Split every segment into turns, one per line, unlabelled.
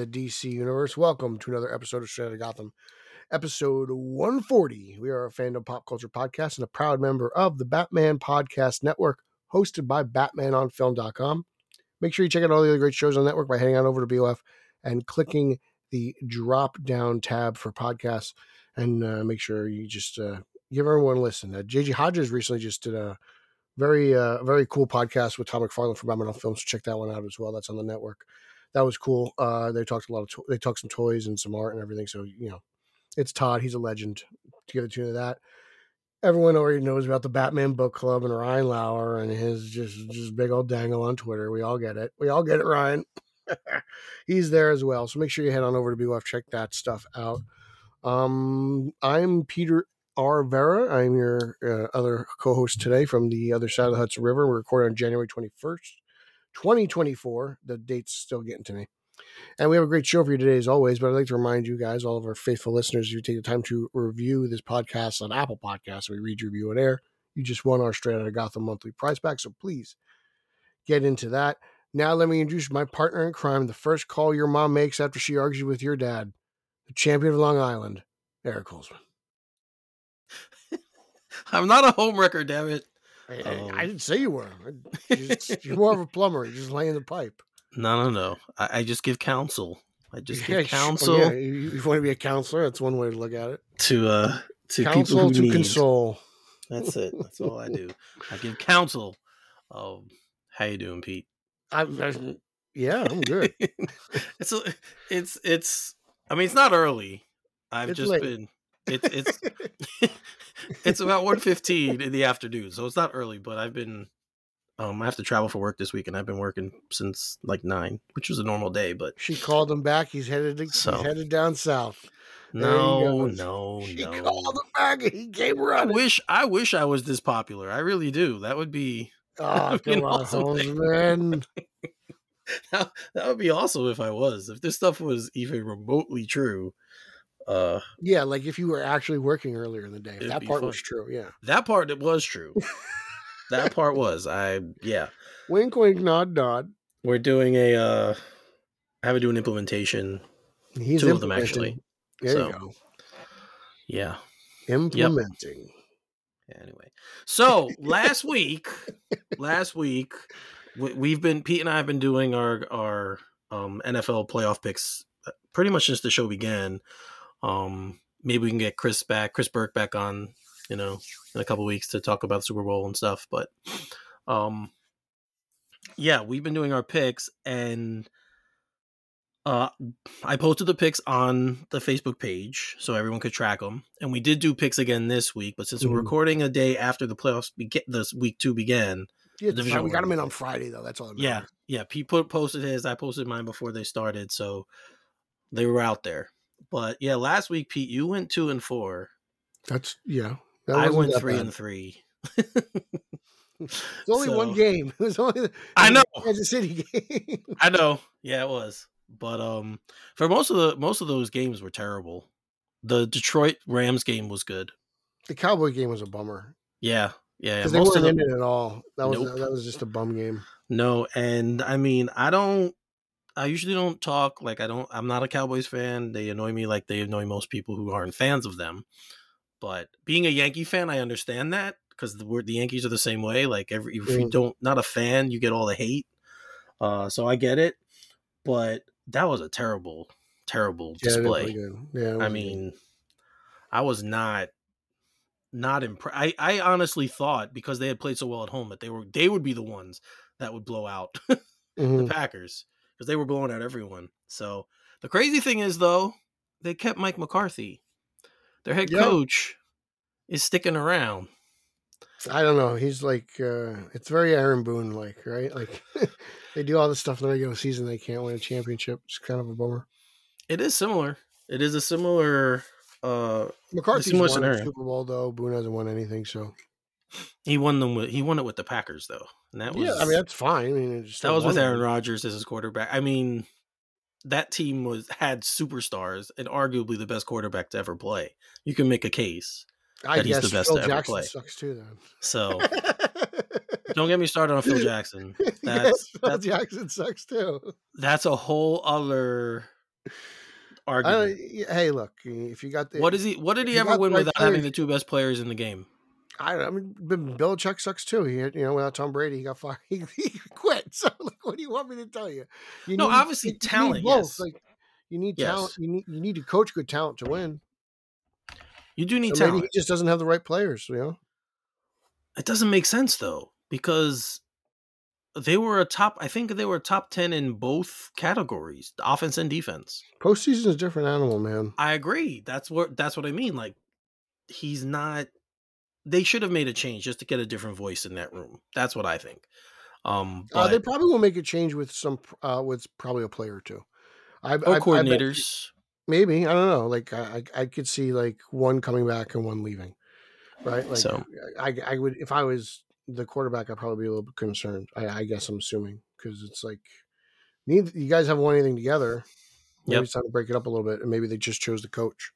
The DC universe. Welcome to another episode of Straight Outta Gotham, episode 140. We are a fandom pop culture podcast and a proud member of the Batman Podcast Network, hosted by BatmanOnFilm.com. Make sure you check out all the other great shows on the network by heading on over to BOF and clicking the drop down tab for podcasts. And uh, make sure you just uh, give everyone a listen. Uh, JG Hodges recently just did a very uh very cool podcast with Todd McFarlane from Batman on Film. So check that one out as well. That's on the network. That was cool. Uh they talked a lot of to- they talked some toys and some art and everything. So you know, it's Todd. He's a legend. To get a tune of that. Everyone already knows about the Batman Book Club and Ryan Lauer and his just just big old dangle on Twitter. We all get it. We all get it, Ryan. He's there as well. So make sure you head on over to BOF, check that stuff out. Um, I'm Peter R. Vera. I'm your uh, other co-host today from the other side of the Hudson River. We're recording on January 21st, 2024. The date's still getting to me. And we have a great show for you today, as always. But I'd like to remind you guys, all of our faithful listeners, you take the time to review this podcast on Apple Podcasts. We read your review on air. You just won our Straight Outta Gotham monthly prize pack. So please get into that. Now, let me introduce my partner in crime, the first call your mom makes after she argues with your dad, the champion of Long Island, Eric Holzman.
I'm not a home wrecker, damn it.
I,
Um,
I didn't say you were. You're, just- you're more of a plumber. You're just laying the pipe.
No, no, no. I, I just give counsel. I just
Yeah,
give
sure.
counsel
Yeah, you, you want to be a counselor? That's one way to look at it.
to uh to
Counsel
people who
to
need.
console.
That's it. That's all I do. I give counsel. Um, how you doing, Pete?
I, I, yeah, I'm good.
it's it's it's. I mean, it's not early. I've
It's
just
late.
been. It's it's it's about one fifteen in the afternoon, so it's not early. But I've been. Um, I have to travel for work this week, and I've been working since like nine, which was a normal day. But
she called him back. He's headed. To,
So.
He's headed down south.
No, no,
She
no.
called him back. and He came running.
I wish I wish I was this popular. I really do. That would be
Oh, come on. Holzman.
that, that would be awesome if I was. If this stuff was even remotely true. Uh
Yeah, like if you were actually working earlier in the day. That part
fun.
was true. Yeah.
that part that was true. that part was. I yeah.
Wink, wink, nod, nod.
We're doing a uh I have to do an implementation.
He's
Two of them, actually.
There
So,
you go.
Yeah.
Implementing.
Anyway. So last week last week we, we've been Pete and I have been doing our our um NFL playoff picks uh, pretty much since the show began. Um maybe we can get Chris back, Chris Burke back on, you know, in a couple weeks to talk about the Super Bowl and stuff, but um yeah, we've been doing our picks and uh I posted the picks on the Facebook page so everyone could track them. And we did do picks again this week, but since
Mhm.
we're recording a day after the playoffs begin this week 2 began,
Yeah, we got him in on Friday though. That's all. That
yeah, yeah. Pete put, posted his. I posted mine before they started, so they were out there. But yeah, last week, Pete, you went two and four.
that's yeah. That
I went three
bad.
and three.
It's only one game. It was only. The,
I know.
Kansas City game.
I know. Yeah, it was. But um, for most of the most of those games were terrible. The Detroit Rams game was good.
the Cowboy game was a bummer
Yeah, yeah. yeah.
because they
most
weren't in it at all. That was
Nope.
that was just a bum game.
no, and I mean, I don't. I usually don't talk like I don't. I'm not a Cowboys fan. They annoy me like they annoy most people who aren't fans of them. But being a Yankee fan, I understand that because the word the Yankees are the same way. Like every if you
Mm.
don't not a fan, you get all the hate. Uh, so I get it. But that was a terrible, terrible
Yeah,
display.
Yeah,
I mean, I was not not impressed. I, I honestly thought because they had played so well at home that they were they would be the ones that would blow out the
Mhm.
Packers because they were blowing out everyone. So the crazy thing is though, they kept Mike McCarthy. Their head
Yeah.
coach is sticking around.
I don't know. He's like uh it's very Aaron Boone like, right? Like they do all this stuff in the regular season, they can't win a championship. It's kind of a bummer.
It is similar. It is a similar. uh
McCarthy's
similar
won
scenario.
Super Bowl though. Boone hasn't won anything, so
He won them with he won it with the Packers though, and that was
yeah. I mean that's fine. I mean
that was with Aaron. Rodgers as his quarterback. I mean, that team was had superstars and arguably the best quarterback to ever play. You can make a case.
I
that he's the best
Phil
to ever
Jackson
play.
sucks too.
So don't get me started on Phil Jackson.
yes,
That's
Phil
that's,
Jackson sucks too.
that's a whole other argument.
hey, look, if you got the
What is he? What did he ever win
right
without having the two best players in the game?
I, I mean, Bill Belichick sucks too. He, you know, without Tom Brady, he got fired. He, he quit. So, like, what do you want me to tell you? You
No, obviously
you need
talent,
both.
yes.
Like, you need
Yes.
talent. You need you need to coach good talent to win.
You do need
So maybe
talent.
he just doesn't have the right players. You know,
It doesn't make sense though because they were a top. I think they were top ten in both categories, offense and defense.
postseason is a different animal, man.
I agree. That's what that's what I mean. Like he's not. They should have made a change just to get a different voice in that room. That's what I think. Um,
Uh, they probably will make a change with some uh, with probably a player or two. I,
or
I- I
coordinators.
maybe I don't know. Like I, I I could see like one coming back and one leaving, right? Like
So-
I I would if I was the quarterback, I'd probably be a little bit concerned. I, I guess I'm assuming because it's like neither you guys haven't won anything together. Maybe
Yep.
it's time to break it up a little bit, and maybe they just chose the coach.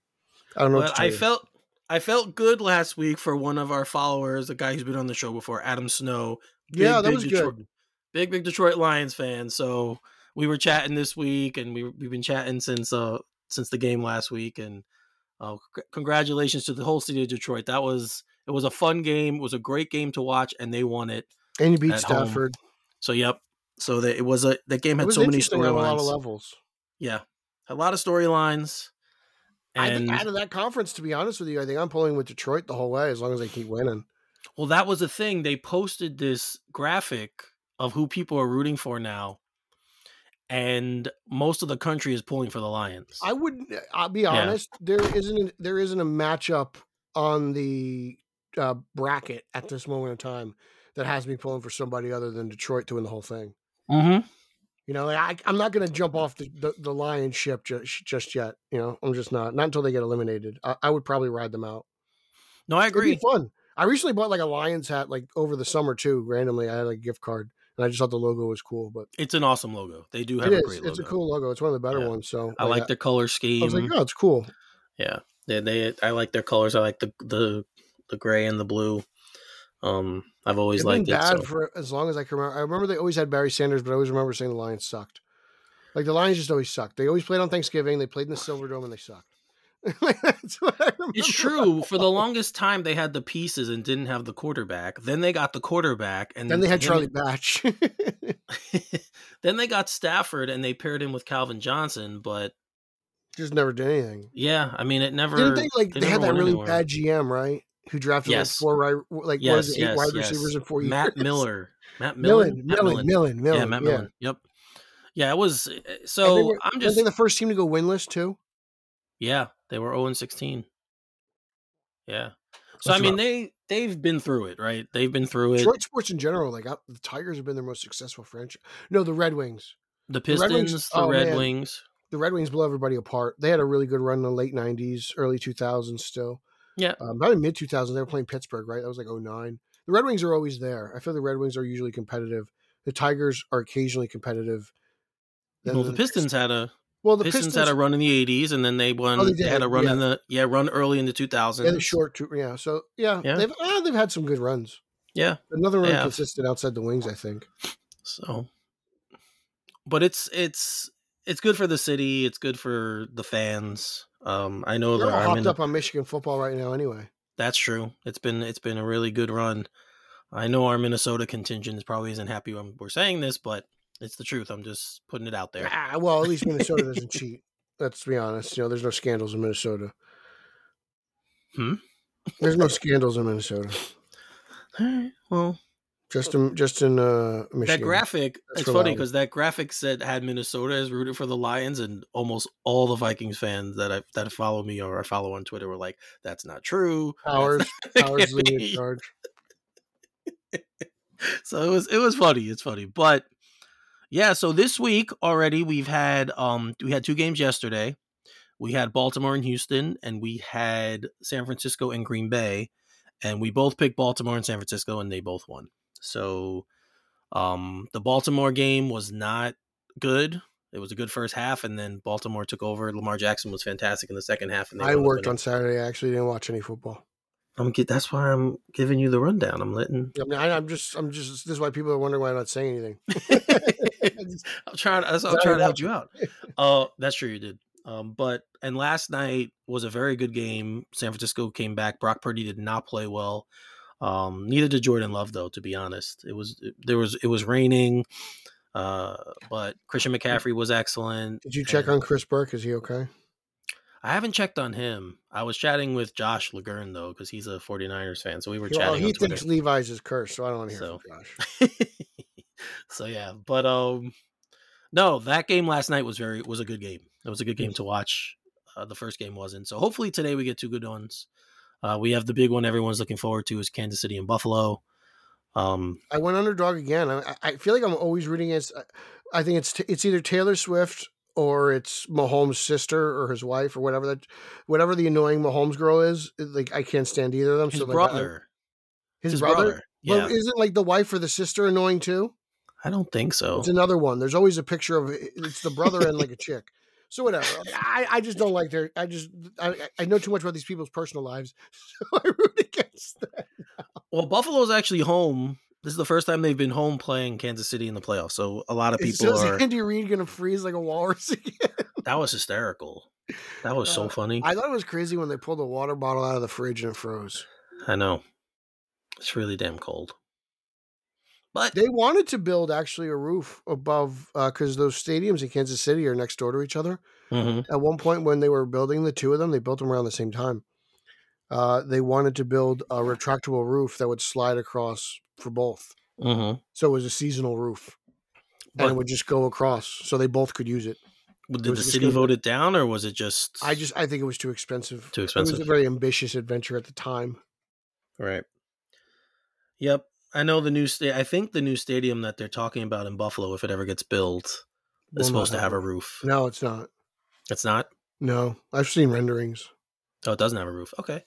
I don't know.
But
tell
I felt I felt good last week for one of our followers, a guy who's been on the show before, Adam Snow.
yeah, that
big
was
Detroit,
good.
Big big Detroit Lions fan. So we were chatting this week, and we we've been chatting since uh since the game last week. And uh, c- congratulations to the whole city of Detroit. That was it was a fun game. It was a great game to watch, and they won it.
And you beat
at home.
Stafford.
So yep. So that it was a that game had so many
storylines. a lot of levels.
Yeah, a lot of storylines.
I think out of that conference, to be honest with you, I think I'm pulling with Detroit the whole way as long as they keep winning.
Well, that was the thing. They posted this graphic of who people are rooting for now, and most of the country is pulling for the Lions.
I wouldn't. I'll be honest. There isn't. There isn't a matchup on the uh, bracket at this moment in time that has me pulling for somebody other than Detroit to win the whole thing.
mm-hmm.
You know, I, I'm not going to jump off the, the, the Lions ship just, just yet. You know, I'm just not. Not until they get eliminated. I, I would probably ride them out.
No, I
It'd be
agree.
fun. I recently bought like a Lions hat like over the summer too. Randomly, I had like, a gift card, and I just thought the logo was cool. But
It's an awesome logo. They do
it
have a
is.
great
It's a cool logo. It's one of the better
Yeah.
ones. So
I like their color
I
scheme.
was like, oh, it's cool.
Yeah, they, they I like their colors. I like the the the gray and the blue. Um, I've always
been
liked it.
bad
So.
for as long as I can remember. I remember they always had Barry Sanders, but I always remember saying the Lions sucked. Like the Lions just always sucked. They always played on Thanksgiving. They played in the Silverdome and they sucked. That's what I remember.
It's true. For the longest time, they had the pieces and didn't have the quarterback. Then they got the quarterback, and
Then they had
him-
Charlie Batch.
then they got Stafford, and they paired him with Calvin Johnson. But
just never did anything.
yeah, I mean, it never.
Didn't they like
they
they, had that really
anywhere.
bad GM, right? Who drafted
Yes.
like four right like
yes,
it, eight
yes,
wide
yes.
receivers in four years?
Matt Miller. Matt
Millen,
Millen. Matt
Millen, Millen.
Yeah, Matt
yeah.
Millen. Yep. Yeah, it was.
And they
So
were-
I'm just.
they the first team to go winless too.
Yeah, they were 0 and 16. Yeah. So
That's
I mean, they they've been through it, right? They've been through it.
Detroit sports in general, like uh, the Tigers have been their most successful franchise. No, the Red Wings.
The
The Red Wings-
Pistons, the
oh,
Red. Wings.
the Red Wings blow everybody apart. They had a really good run in the late '90s, early 2000s. Still,
Yeah.
um, not in mid 2000s. They were playing Pittsburgh, right? That was like 09. The Red Wings are always there. I feel the Red Wings are usually competitive. The Tigers are occasionally competitive. Then
Well, the Pistons had a
well, the
Pistons,
Pistons,
had a run in the 80s, and then they won.
Oh, they
they, had a run
yeah.
in the yeah run early in the 2000s.
they had a short, two, yeah. So yeah,
Yeah.
they've ah, they've had some good runs.
yeah.
Another run consistent outside the Wings, I think.
So, but it's it's it's good for the city. It's good for the fans. Um, I know
They're
that
all
I'm
hopped
in,
up on Michigan football right now, anyway.
That's true. It's been it's been a really good run. I know our Minnesota contingent is probably isn't happy when we're saying this, but it's the truth. I'm just putting it out there.
Ah, well, at least Minnesota doesn't cheat. Let's be honest. You know, there's no scandals in Minnesota.
Hmm?
There's no scandals in Minnesota.
Alright, well,
Just in just in uh, Michigan.
that graphic
That's
it's funny because that graphic said had Minnesota as rooted for the Lions, and almost all the Vikings fans that I that follow me or I follow on Twitter were like, "That's not true."
Powers, Powers
can't
leading
be."
in charge.
so it was it was funny. It's funny, but yeah. So this week already we've had um we had two games yesterday. we had Baltimore and Houston, and we had San Francisco and Green Bay, and we both picked Baltimore and San Francisco, and they both won. So, um, the Baltimore game was not good. It was a good first half, and then Baltimore took over. Lamar Jackson was fantastic in the second half. And
I worked on Saturday. I actually didn't watch any football.
I'm get. That's why I'm giving you the rundown. I'm letting.
I mean, I, I'm just, I'm just. This is why people are wondering why I'm not saying anything.
I'm trying. That's I'm trying to help you out. Oh, that's true. You did. Um, but and last night was a very good game. San Francisco came back. Brock Purdy did not play well. Um, neither did Jordan Love, though. To be honest, it was there was it was raining. Uh, but Christian McCaffrey was excellent.
Did you check on Chris Burke? Is he okay?
I haven't checked on him. I was chatting with Josh Legurn though because he's a 49ers fan, so we were
Well,
chatting.
he thinks Levi's is cursed, so I don't want to hear
So-
from Josh.
so yeah, but um, no, that game last night was very was a good game. It was a good game to watch. Uh, the first game wasn't. So hopefully today we get two good ones. Uh, we have the big one everyone's looking forward to is Kansas City and Buffalo. Um,
I went underdog again. I, I feel like I'm always rooting against. I think it's it's either Taylor Swift or it's Mahomes' sister or his wife or whatever that, whatever the annoying Mahomes girl is. Like I can't stand either of them.
his
so like, I-
brother,
his, brother.
Yeah,
Well, isn't like the wife or the sister annoying too?
I don't think so.
It's another one. There's always a picture of it's the brother and like a chick. So whatever. I, I just don't like their. I just I, I know too much about these people's personal lives, so I root against them.
Well, Buffalo's actually home. This is the first time they've been home playing Kansas City in the playoffs. So a lot of people
so
are.
is Andy Reid gonna freeze like a walrus again?
That was hysterical. That was so
Uh,
funny.
I thought it was crazy when they pulled the water bottle out of the fridge and it froze.
I know. It's really damn cold. But
They wanted to build actually a roof above because those stadiums in Kansas City are next door to each other.
Mhm.
At one point, when they were building the two of them, they built them around the same time. Uh, they wanted to build a retractable roof that would slide across for both.
Mhm.
So it was a seasonal roof, and it would just go across, so they both could use it.
did
was
the city vote it down, or was it just?
I just I think it was too expensive.
Too expensive.
It was a very ambitious adventure at the time.
right. Yep, I know the new sta- I think the new stadium that they're talking about in Buffalo, if it ever gets built, is
Will not
supposed to have a roof.
No, it's not.
It's not.
No, I've seen renderings.
Oh, it doesn't have a roof. Okay.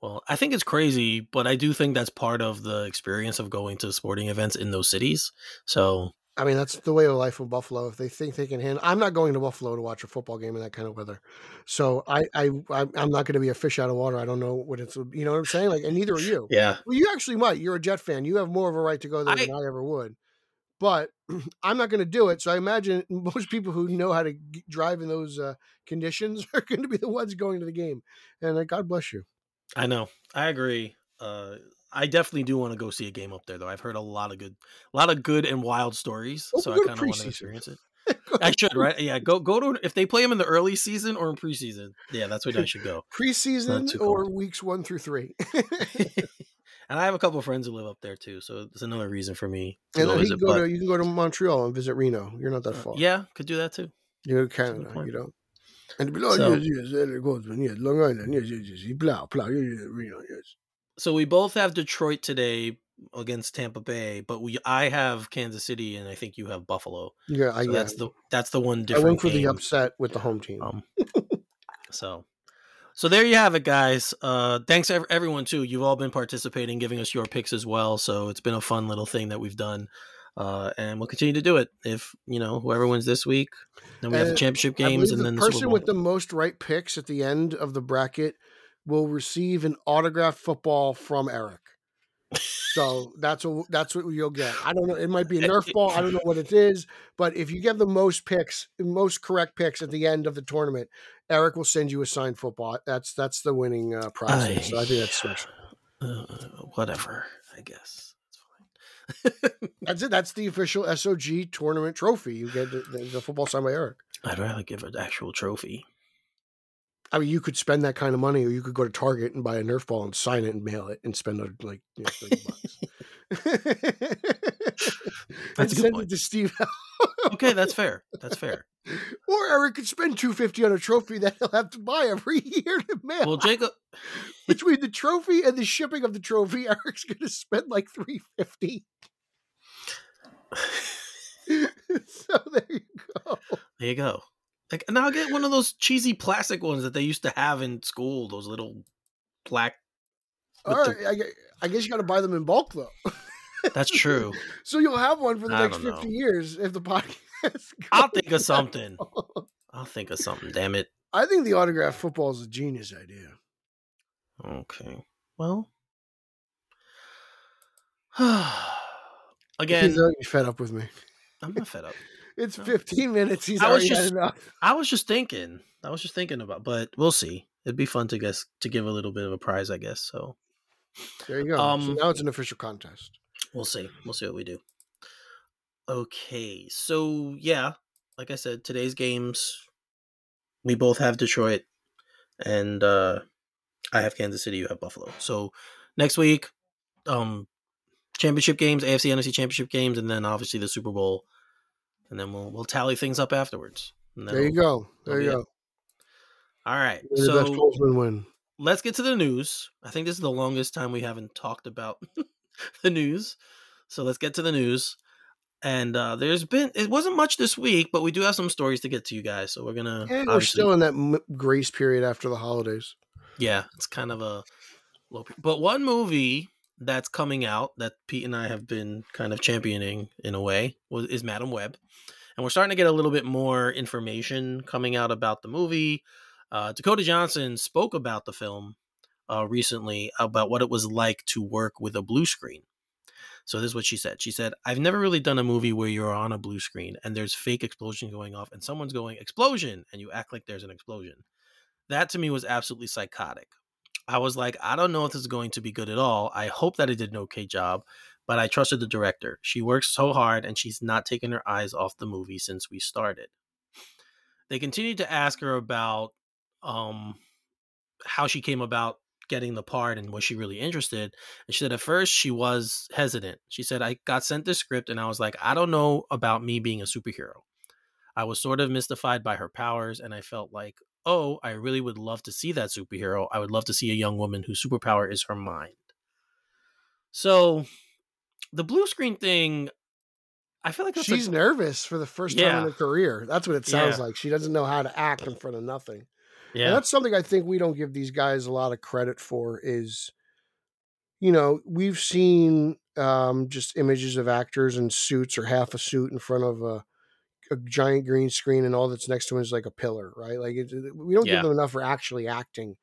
Well, I think it's crazy, but I do think that's part of the experience of going to sporting events in those cities. So
I mean, that's the way of life in Buffalo. If they think they can handle, I'm not going to Buffalo to watch a football game in that kind of weather. So I, I, I I'm not going to be a fish out of water. I don't know what it's, you know what I'm saying? Like, and neither are you.
yeah,
Well, you actually might. You're a Jet fan. You have more of a right to go there than I ever would. But I'm not going to do it. So I imagine most people who know how to g- drive in those uh, conditions are going to be the ones going to the game. And uh, God bless you.
I know. I agree. Uh, I definitely do want to go see a game up there, though. I've heard a lot of good, a lot of good and wild stories.
Well,
so I kind of want to experience it. I should, right? Yeah, go go to if they play them in the early season or in preseason. Yeah, that's when I should go.
Preseason or weeks one through three.
and I have a couple of friends who live up there too, so it's another reason for me
and
go
you
visit.
can, go
But
to, you can go to Montreal and visit Reno. You're not that uh, far.
yeah, could do that too.
You're Canada, you uh, know. And below,
So-
yes, yes, there it goes, yes, Long Island, yes, yes, yes, blah, blah, yes, yes, Reno, yes.
So we both have Detroit today against Tampa Bay, but we I have Kansas City and I think you have Buffalo.
Yeah, I,
So
yeah.
that's the that's the one
I
different.
went for the upset with the home team.
Um, so, so there you have it, guys. Uh, thanks ev- everyone too. You've all been participating, giving us your picks as well. So it's been a fun little thing that we've done, uh, and we'll continue to do it. If you know whoever wins this week, then we have the championship
I
games, and
the
then the
person with the most right picks at the end of the bracket will receive an autographed football from Eric. So that's what that's what you'll get. I don't know. It might be a Nerf ball. I don't know what it is, but if you get the most picks, most correct picks at the end of the tournament, Eric will send you a signed football. That's that's the winning uh, prize. so I think that's special.
uh, whatever, I guess. It's fine.
That's it. That's the official SOG tournament trophy. You get the, the, the football signed by Eric.
I'd rather give an actual trophy.
I mean, you could spend that kind of money, or you could go to Target and buy a Nerf ball and sign it and mail it and spend uh, like you know, 30 bucks.
That's a good
send
point.
it to Steve.
Okay, that's fair. That's fair.
or Eric could spend two fifty on a trophy that he'll have to buy every year to mail.
Well, Jacob,
Between the trophy and the shipping of the trophy, Eric's going to spend like three fifty. so there you go.
there you go. Like, and I'll get one of those cheesy plastic ones that they used to have in school. Those little black.
All right,
the-
I, guess you got to buy them in bulk though.
That's true.
so you'll have one for the
I
next
don't know.
fifty years if the podcast.
I'll think of something. I'll think of something. Damn it.
I think the autograph football is a genius idea.
Okay. Well.
Again, he's fed up with me.
I'm not fed up.
It's 15 minutes. He's
I was
already had
just-
enough.
I was just thinking. I was just thinking about, but we'll see. It'd be fun to guess to give a little bit of a prize, I guess. So
There you go. so
Um,
now it's an official contest.
we'll see. We'll see what we do. Okay, so yeah, like I said, today's games, we both have Detroit, and uh I have Kansas City. You have Buffalo. So next week, um, championship games, AFC NFC championship games, and then obviously the Super Bowl, and then we'll we'll tally things up afterwards.
There you go. There you go.
All right, so let's get to the news. I think this is the longest time we haven't talked about the news. So let's get to the news. And uh, there's been it wasn't much this week, but we do have some stories to get to you guys. So we're gonna
And we're still in that m- grace period after the holidays.
yeah, it's kind of a low. But one movie that's coming out that Pete and I have been kind of championing in a way was is Madame Web, and we're starting to get a little bit more information coming out about the movie. Uh, Dakota Johnson spoke about the film uh, recently about what it was like to work with a blue screen. So this is what she said. She said, "I've never really done a movie where you're on a blue screen and there's fake explosion going off and someone's going explosion and you act like there's an explosion. That to me was absolutely psychotic. I was like, I don't know if this is going to be good at all. I hope that I did an okay job, but I trusted the director. She works so hard and she's not taken her eyes off the movie since we started. They continued to ask her about um how she came about getting the part and was she really interested and she said at first she was hesitant she said i got sent the script and i was like i don't know about me being a superhero i was sort of mystified by her powers and i felt like oh i really would love to see that superhero i would love to see a young woman whose superpower is her mind so the blue screen thing i feel like that's
She's
a,
nervous for the first time in her career. That's what it sounds
Yeah.
like. She doesn't know how to act in front of nothing. And
yeah
that's something I think we don't give these guys a lot of credit for is, you know, we've seen um, just images of actors in suits or half a suit in front of a, a giant green screen and all that's next to them is like a pillar, right? Like it, it- we don't
Yeah.
give them enough for actually acting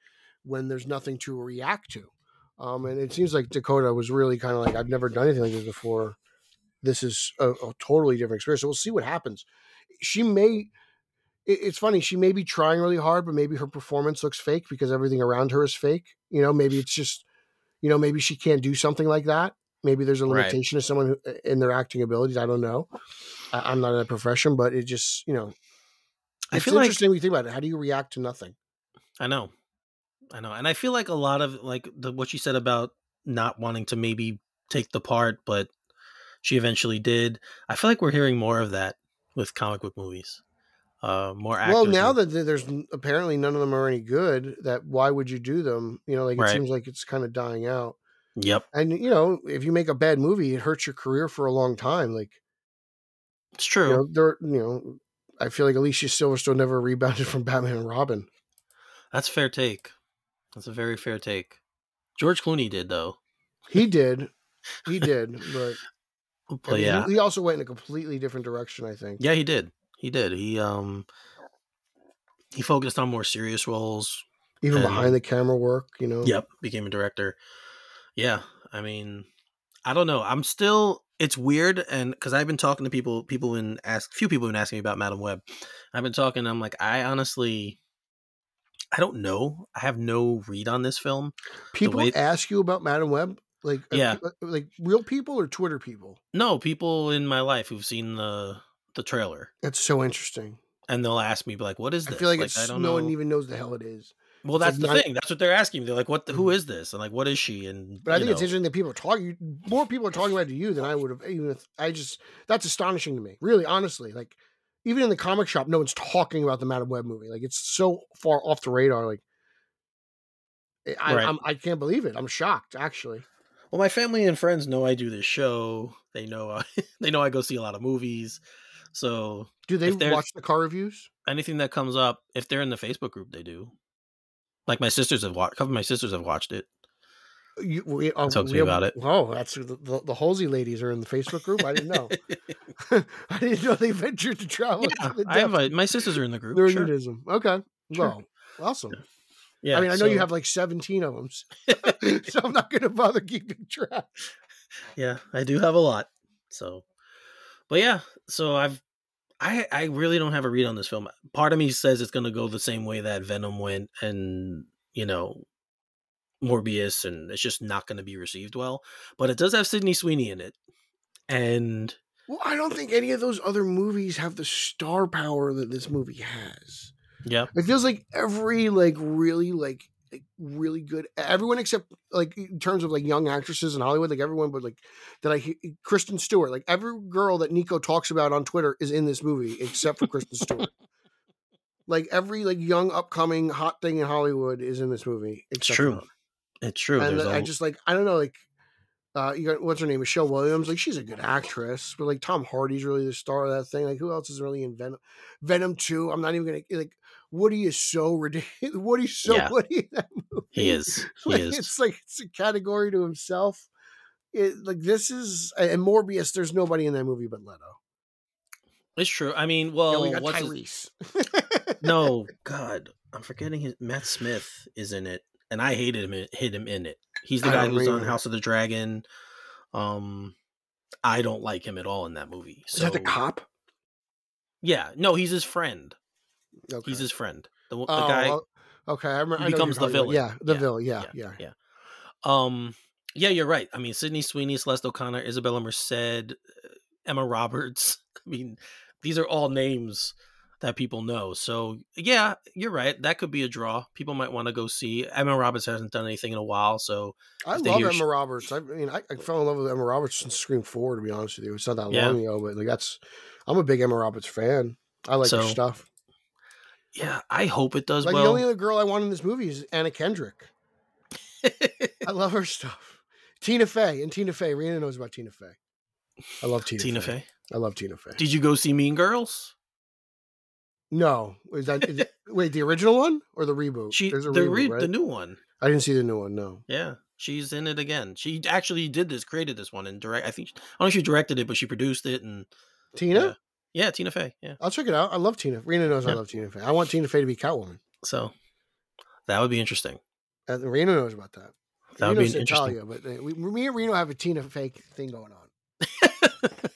when there's nothing to react to. Um, and it seems like Dakota was really kind of like, I've never done anything like this before. This is a, a totally different experience. So we'll see what happens. She may, it- it's funny. She may be trying really hard, but maybe her performance looks fake because everything around her is fake. You know, maybe it's just, you know, maybe she can't do something like that. Maybe there's a
Right.
limitation to someone who, in their acting abilities. I don't know. I, I'm not in a profession, but it just, you know,
I
it's
feel like-
interesting when you think about it. How do you react to nothing?
I know, I know, and I feel like a lot of like the what you said about not wanting to maybe take the part, but she eventually did. I feel like we're hearing more of that with comic book movies. Uh, more.
Well, now that there's apparently none of them are any good, that why would you do them? You know, like it
Right.
seems like it's kind of dying out.
Yep,
And you know, if you make a bad movie, it hurts your career for a long time. Like
it's true.
you know, there, you know, I feel like Alicia Silverstone never rebounded from Batman and Robin.
That's a fair take. That's a very fair take. George Clooney did though,
He did, he did, but, I
but
mean,
yeah,
he, he also went in a completely different direction. I think.
yeah, he did. He did. He um he focused on more serious roles.
Even
And-
behind the camera work, you know.
Yep, became a director. Yeah, I mean, I don't know. I'm still. It's weird, and because I've been talking to people, people been ask, few people have been asking me about Madame Web. I've been talking. I'm like, I honestly, I don't know. I have no read on this film.
People ask you about Madame Web, like
Yeah.
pe- uh, like real people or Twitter people.
No, people in my life who've seen the the trailer,
That's so interesting.
and they'll ask me, like, "What is this?"
I feel like,
I
it's
don't
no
know.
one even knows the hell it is.
Well, that's the
not-
thing. That's what they're asking me. They're like, "What? The, who
Mhm.
this?" And like, "What is she?" And
But I think it's interesting that people are talking. More people are talking about it to you than I would have. Even if I just that's astonishing to me. Really, honestly, like even in the comic shop, no one's talking about the Madame Web movie. Like it's so far off the radar. Like I,
Right.
I'm, I can't believe it. I'm shocked, actually.
Well, my family and friends know I do this show. They know I, they know I go see a lot of movies. So
Do they watch the car reviews?
anything that comes up, if they're in the Facebook group, they do. Like my sisters have watched. A couple of my sisters have watched it.
You, we, uh,
Talk to me about it.
Oh, that's the, the, the Halsey ladies are in the Facebook group. I didn't know. I didn't know they ventured to travel.
yeah,
to
I have a, my sisters are in the group.
They're
Sure.
nudism. Okay.
Sure.
Well, awesome.
Yeah,
I mean, I know you have like 17 of them, so I'm not going to bother keeping track.
yeah, I do have a lot. So, but yeah, so I've, I, I really don't have a read on this film. Part of me says it's going to go the same way that Venom went, and you know, Morbius, and it's just not going to be received well. But it does have Sydney Sweeney in it, and
Well, I don't think any of those other movies have the star power that this movie has.
yeah,
It feels like every like really like like, really good everyone except like in terms of like young actresses in Hollywood, like everyone but like that I he- Kristen Stewart, like every girl that Nico talks about on Twitter is in this movie except for Kristen Stewart. Like every like young upcoming hot thing in Hollywood is in this movie.
it's true. It's true.
And
There's
I just like I don't know like uh you got what's her name Michelle Williams like she's a good actress but like Tom Hardy's really the star of that thing like who else is really in Venom Venom 2 I'm not even gonna like Woody is so ridiculous Woody's so
Yeah.
Woody in that movie
he is. He
like,
is.
it's like it's a category to himself it like this is and Morbius there's nobody in that movie but Leto
It's true. I mean, well,
we got
what's his-
Tyrese
no, God, I'm forgetting his Matt Smith is in it, and I hated him. Hit him in it. He's the guy who's on. House of the Dragon. Um, I don't like him at all in that movie.
is that the cop
Yeah, no, he's his friend.
Okay.
He's his friend. The, the
oh,
guy.
well, okay I remember I
becomes the
about.
villain.
yeah the
Yeah,
villain yeah yeah,
yeah. Um, yeah, you're right. I mean, Sydney Sweeney, Celeste O'Connor, Isabela Merced, uh, Emma Roberts. I mean, these are all names that people know. So yeah, you're right. That could be a draw. People might want to go see. Emma Roberts hasn't done anything in a while, so
I love Emma
sh-
Roberts. I mean, I, I fell in love with Emma Roberts since Scream Four. To be honest with you, it's not that
Yeah.
long ago, but like that's I'm a big Emma Roberts fan. I like her stuff.
Yeah, I hope it does
Like
well.
the only other girl I want in this movie is Anna Kendrick. I love her stuff. Tina Fey and Tina Fey. Rena knows about Tina Fey. I love Tina,
Tina
Fey.
Fey.
I love Tina Fey.
Did you go see Mean Girls?
no, is that is wait the original one or the reboot?
She
There's a
the
reboot,
re-
right?
the new one.
I didn't see the new one. No.
Yeah, she's in it again. She actually did this, created this one, and direct. I think I don't know if she directed it, but she produced it, and
Tina.
Yeah. Tina Fey. Yeah,
I'll check it out. I love Tina. Rena knows I
Yeah.
love Tina Fey. I want Tina Fey to be Catwoman.
so that would be interesting.
Uh, Reno knows about that.
That would
Reno's
be interesting.
But uh, we, me and Reno have a Tina Fey thing going on.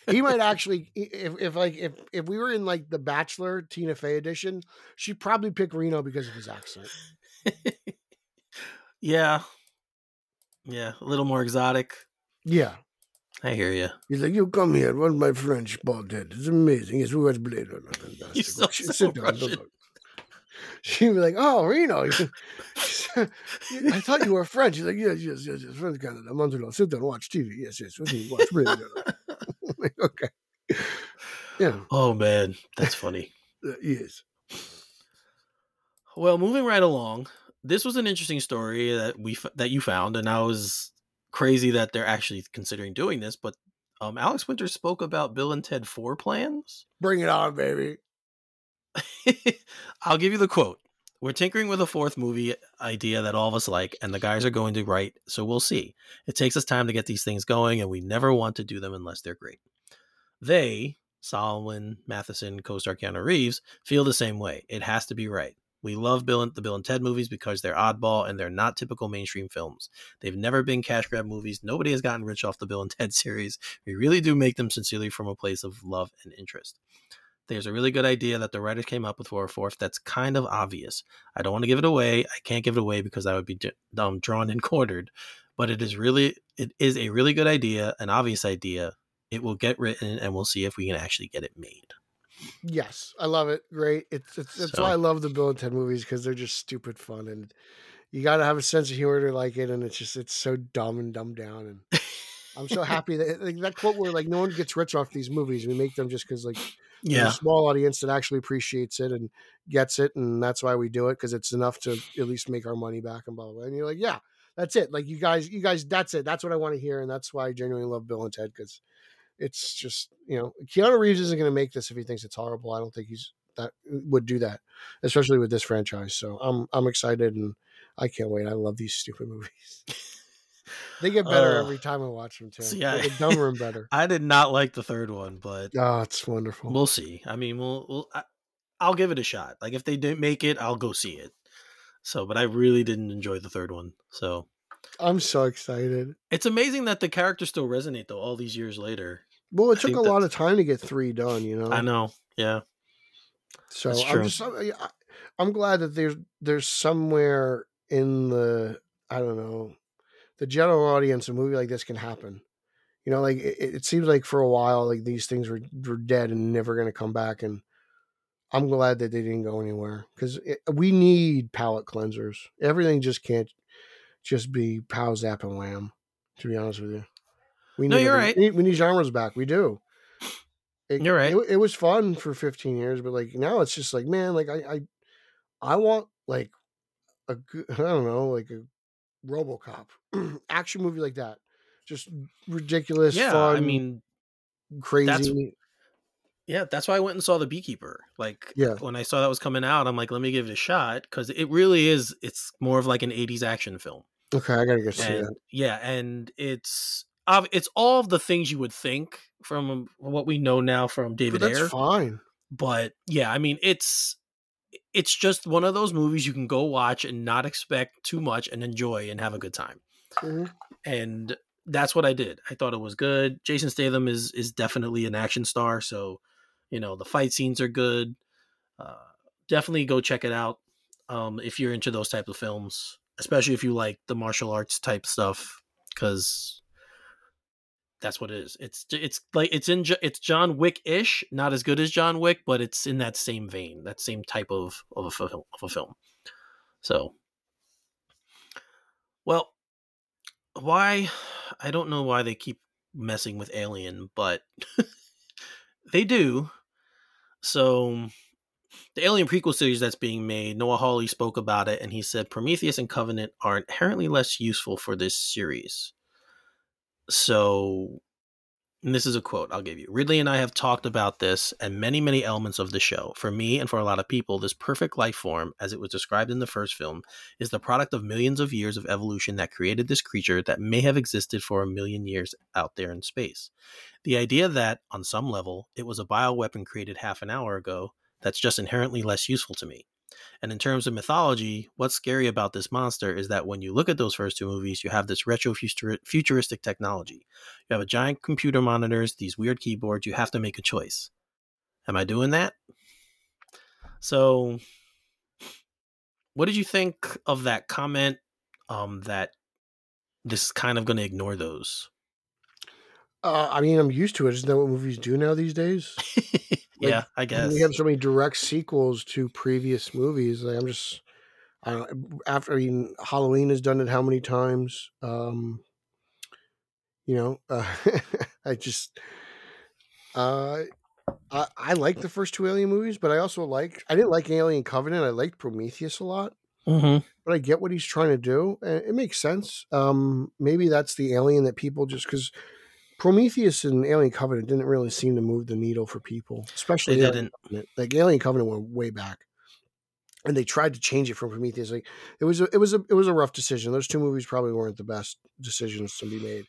he might actually if, if like if if we were in like the bachelor tina fey edition she'd probably pick reno because of his accent
yeah, yeah, a little more exotic.
yeah
I hear you.
he's like you come here. One of my french bald head it's amazing. Yes we watch blade runner fantastic
You sound
She-
so
sit down, don't
Russian.
talk. she'd be like oh reno. I thought you were french. He's like yes yes yes yes. French canada. Montreal. Sit down. Watch tv yes yes. We can watch? Blade like, okay. Yeah.
Oh man, that's funny.
uh, yes.
Well, moving right along, this was an interesting story that we that you found, and I was crazy that they're actually considering doing this. But um, Alex Winter spoke about Bill and Ted Four plans.
bring it on baby
I'll give you the quote. We're tinkering with a fourth movie idea that all of us like, and the guys are going to write, so we'll see. It takes us time to get these things going, and we never want to do them unless they're great. They, Solomon, Matheson, co star Keanu Reeves, feel the same way. It has to be right. We love Bill and the Bill and Ted movies because they're oddball and they're not typical mainstream films. They've never been cash grab movies. Nobody has gotten rich off the Bill and Ted series. We really do make them sincerely from a place of love and interest. There's a really good idea that the writers came up with for a fourth that's kind of obvious. I don't want to give it away. I can't give it away because I would be um, drawn and quartered. But it is really, it is a really good idea, an obvious idea. It will get written, and we'll see if we can actually get it made.
Yes, I love it. Great. It's, it's that's
So-
why I love the Bill and Ted movies because they're just stupid fun and you got to have a sense of humor to like it. And it's just it's so dumb and dumbed down. And I'm so happy that like, that quote where like no one gets rich off these movies. We make them just because like
Yeah,
a small audience that actually appreciates it and gets it, and that's why we do it because it's enough to at least make our money back and blah blah. blah. And you're like, yeah, that's it. Like you guys, you guys, that's it. That's what I want to hear, and that's why I genuinely love Bill and Ted because it's just you know Keanu Reeves isn't going to make this if he thinks it's horrible. I don't think he's that would do that, especially with this franchise. So I'm I'm excited and I can't wait. I love these stupid movies. they get better
Uh,
every time I watch them too.
Yeah,
they get dumber and better.
I did not like the third one, but
Oh, it's wonderful.
we'll see. I mean, we'll, we'll I, I'll give it a shot. Like if they didn't make it, I'll go see it. So, but I really didn't enjoy the third one. So
I'm so excited.
it's amazing that the characters still resonate though all these years later.
Well, it
I
took a lot of time to get three done, you know.
I know. Yeah.
So I'm just uh, I- I'm glad that there's there's somewhere in the I don't know the general audience a movie like this can happen. You know, like it, it seems like for a while like these things were were dead and never going to come back, and I'm glad that they didn't go anywhere because we need palate cleansers. Everything just can't just be pow zap and wham. To be honest with you, we
No,
need
you're right.
We need, we need genres back. We do. It,
You're right.
It, it was fun for 15 years, but like now it's just like, man, like I, I, I want like a, good- I don't know, like a RoboCop action movie like that, just ridiculous,
yeah.
fun,
I mean,
crazy.
yeah, that's why I went and saw The Beekeeper. Like,
Yeah.
when I saw that was coming out, I'm like, let me give it a shot because it really is. It's more of like an '80s action film.
Okay, I gotta go see
and
that.
yeah, and it's it's all of the things you would think from what we know now from
But
David
that's
Ayer.
fine.
But yeah, I mean, it's it's just one of those movies you can go watch and not expect too much and enjoy and have a good time.
Mhm.
And that's what I did. I thought it was good. Jason Statham is is definitely an action star, so you know the fight scenes are good. Uh, definitely go check it out um, if you're into those type of films, especially if you like the martial arts type stuff, because that's what it is. It's it's like it's in it's John Wick ish, not as good as John Wick, but it's in that same vein, that same type of of a film. Of a film. So, well, why? I don't know why they keep messing with Alien, but they do. So, the Alien prequel series that's being made, Noah Hawley spoke about it, and he said Prometheus and Covenant are inherently less useful for this series. So, this is a quote I'll give you. Ridley and I have talked about this and many, many elements of the show. For me and for a lot of people, this perfect life form, as it was described in the first film, is the product of millions of years of evolution that created this creature that may have existed for a million years out there in space. The idea that, on some level, it was a bioweapon created half an hour ago, that's just inherently less useful to me. And in terms of mythology, what's scary about this monster is that when you look at those first two movies, you have this retro futuristic technology. You have a giant computer monitors, these weird keyboards, you have to make a choice. Am I doing that? So, what did you think of that comment um, that this is kind of going to ignore those?
Uh, I mean, I'm used to it. Isn't that what movies do now these days?
yeah, I guess.
We have so many direct sequels to previous movies. Like, I'm just, I don't, after I mean, Halloween has done it how many times? Um, you know, uh, I just, uh, I, I like the first two Alien movies, but I also like, I didn't like Alien Covenant. I liked Prometheus a lot,
Mm-hmm.
but I get what he's trying to do, and it makes sense. Um, maybe that's the Alien that people just because. Prometheus and Alien Covenant didn't really seem to move the needle for people, especially
They
Alien
didn't.
Covenant. Like Alien Covenant went way back, and they tried to change it from Prometheus. Like it was, a, it was a, it was a rough decision. Those two movies probably weren't the best decisions to be made,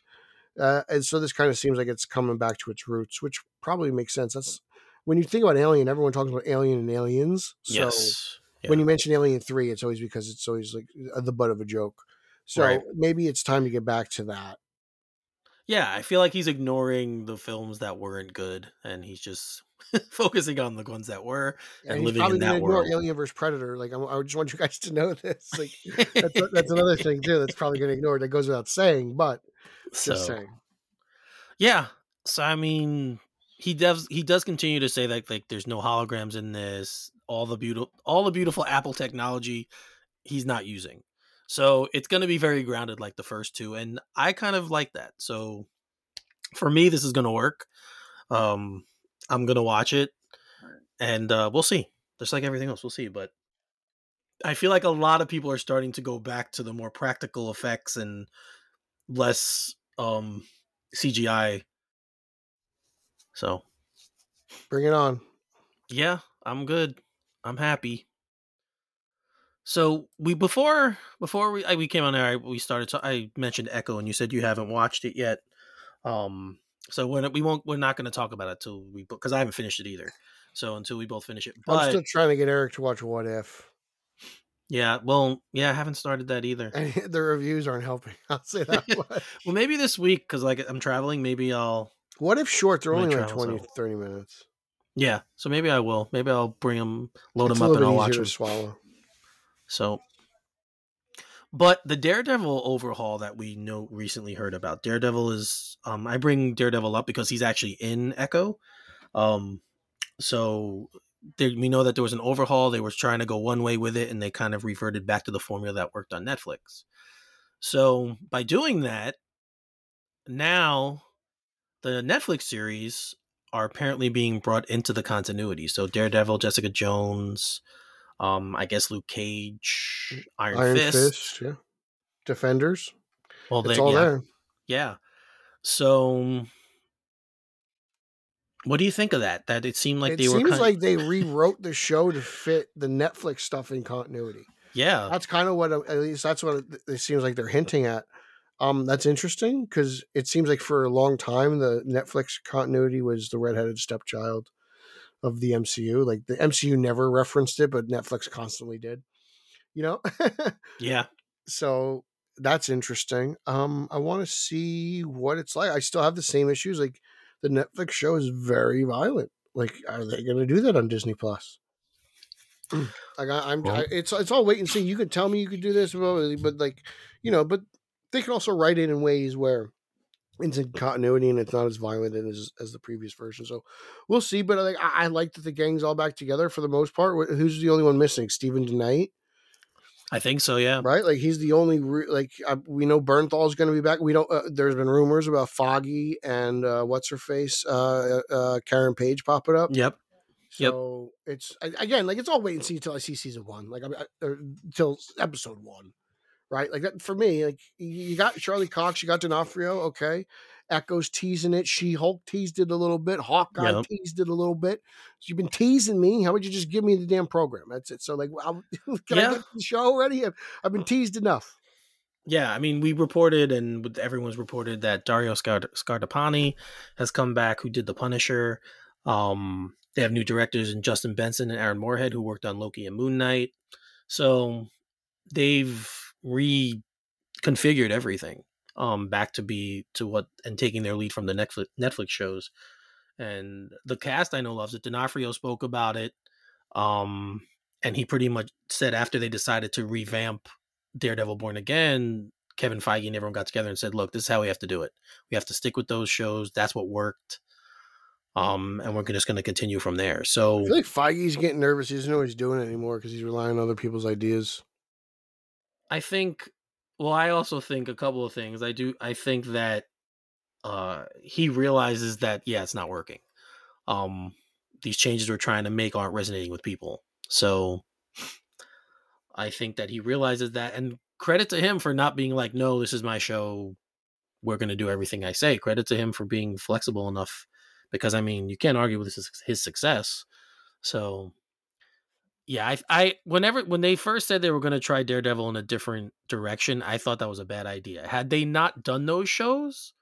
uh, and so this kind of seems like it's coming back to its roots, which probably makes sense. That's when you think about Alien, everyone talks about Alien and Aliens. So
yes.
when you mention Alien Three, it's always because it's always like the butt of a joke. So
Right.
maybe it's time to get back to that.
Yeah, I feel like he's ignoring the films that weren't good, and he's just focusing on the ones that were. And
he's
living
probably
in that
ignore
world.
Alien vs Predator. Like I'm, I just want you guys to know this. Like that's that's another thing too. That's probably going to ignore. That goes without saying, but
so
just saying.
yeah. So I mean, he does he does continue to say that like there's no holograms in this. All the beautiful all the beautiful Apple technology he's not using. So it's going to be very grounded like the first two, and I kind of like that. So for me, this is going to work. Um, I'm going to watch it, and uh, we'll see. Just like everything else, we'll see. But I feel like a lot of people are starting to go back to the more practical effects and less um, CGI. So
Bring it on.
Yeah, I'm good. I'm happy. So we before before we I, we came on there, I, we started. To, I mentioned Echo, and you said you haven't watched it yet. Um, so we're, we won't. We're not going to talk about it till we because I haven't finished it either. So until we both finish it, but
I'm still trying to get Eric to watch What If.
yeah, well, yeah, I haven't started that either.
And the reviews aren't helping. I'll say that much.
Well, maybe this week because like I'm traveling, maybe I'll.
What if shorts are only like
travels
20,
out.
30 minutes?
Yeah, so maybe I will. Maybe I'll bring them, load
It's
them up, and I'll watch them.
swallow.
So, but the Daredevil overhaul that we know recently heard about, Daredevil is. Um, I bring Daredevil up because he's actually in Echo. Um, so there, we know that there was an overhaul. They were trying to go one way with it, and they kind of reverted back to the formula that worked on Netflix. So by doing that, now the Netflix series are apparently being brought into the continuity. So Daredevil, Jessica Jones, um, I guess Luke Cage, Iron,
Iron
Fist.
Fist. yeah. Defenders.
Well,
It's all
yeah,
there.
Yeah. So, what do you think of that? That it seemed like
it
they were
seems
kind
like they rewrote the show to fit the Netflix stuff in continuity.
yeah,
That's kind of what, at least that's what it, it seems like they're hinting at. Um, that's interesting because it seems like for a long time the Netflix continuity was the redheaded stepchild of the MCU. Like the MCU never referenced it, but Netflix constantly did. You know,
yeah,
so that's interesting. Um, I want to see what it's like. I still have the same issues. Like the Netflix show is very violent. Like, are they going to do that on Disney Plus? like, I, I'm.
Well-
I, it's it's all wait and see. You could tell me you could do this, but, but like, you know, but they can also write it in ways where it's in continuity and it's not as violent as as the previous version. So we'll see. But like, I, I like that the gang's all back together for the most part. Who's the only one missing? Stephen tonight.
I think so. Yeah,
right? Like he's the only re- like uh, we know Bernthal's going to be back. We don't. Uh, there's been rumors about Foggy and uh, what's her face, uh, uh, Karen Page popping up.
yep, Yep.
So it's again like it's all wait and see until I see season one, like I, I, or until episode one, right? Like that for me. Like you- got Charlie Cox, you got D'Onofrio, okay. Echo's teasing it. She Hulk teased it a little bit. Hawkeye
Yep.
teased it a little bit. So you've been teasing me. How would you just give me the damn program? That's it. So like, how, can I
Yeah.
get to the show already? I've, I've been teased enough.
yeah. I mean, we reported, and with- everyone's reported that Dario Scard- Scardapane has come back, who did the Punisher. Um, they have new directors in Justin Benson and Aaron Moorhead, who worked on Loki and Moon Knight. So they've reconfigured everything um back to be to what and taking their lead from the Netflix Netflix shows. And the cast I know loves it. D'Onofrio spoke about it. Um and he pretty much said after they decided to revamp Daredevil Born Again, Kevin Feige and everyone got together and said, "Look, this is how we have to do it. We have to stick with those shows. That's what worked." Um, and we're just going to continue from there.
I
So
feel like Feige's getting nervous. He doesn't know what he's doing it anymore because he's relying on other people's ideas.
I think well, I also think a couple of things. I do I think that uh he realizes that yeah, it's not working. Um these changes we're trying to make aren't resonating with people. So I think that he realizes that and credit to him for not being like no, this is my show. We're going to do everything I say. Credit to him for being flexible enough because I mean, you can't argue with his, his success. So yeah, I, I whenever when they first said they were going to try Daredevil in a different direction, I thought that was a bad idea. Had they not done those shows,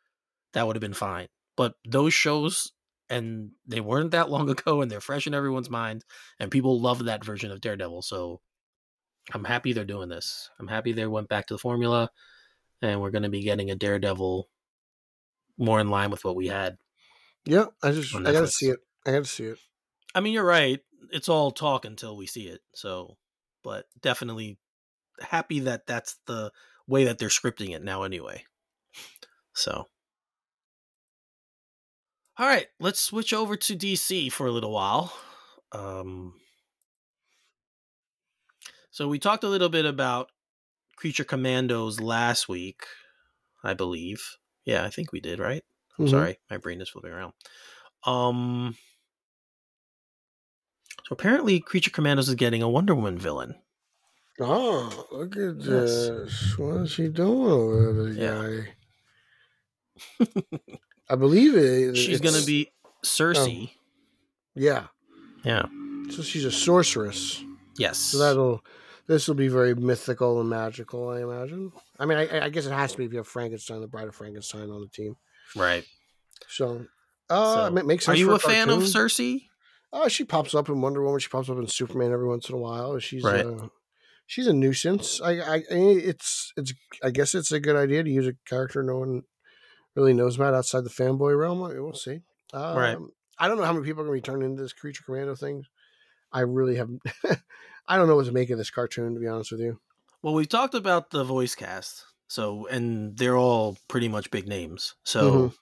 that would have been fine. But those shows and they weren't that long ago and they're fresh in everyone's mind and people love that version of Daredevil. So I'm happy they're doing this. I'm happy they went back to the formula and we're going to be getting a Daredevil more in line with what we had.
Yeah, I just I gotta see it. I gotta see it.
I mean, you're right. It's all talk until we see it. So, but definitely happy that that's the way that they're scripting it now, anyway. So, all right, let's switch over to DC for a little while. Um, so we talked a little bit about Creature Commandos last week, I believe. Yeah, I think we did, right? I'm
Mhm.
sorry, my brain is flipping around. Um, so apparently, Creature Commandos is getting a Wonder Woman villain.
Oh, look at
Yes.
this. What is he doing over there, the
Yeah.
guy? I believe it.
She's going to be Circe.
Yeah.
Yeah.
So she's a sorceress.
Yes.
So that'll this will be very mythical and magical, I imagine. I mean, I, I guess it has to be if you have Frankenstein, the Bride of Frankenstein, on the team.
right.
So, uh,
So,
it makes sense.
Are you
for
a fan of. Circe?
Uh, she pops up in Wonder Woman. She pops up in Superman every once in a while. She's
Right.
uh, she's a nuisance. I, I, it's, it's. I guess it's a good idea to use a character no one really knows about outside the fanboy realm. We'll see. Um,
Right.
I don't know how many people are going to be turned into this creature commando thing. I really have. I don't know what to make of this cartoon, to be honest with you.
Well, we've talked about the voice cast. So, and they're all pretty much big names. So,
Mhm.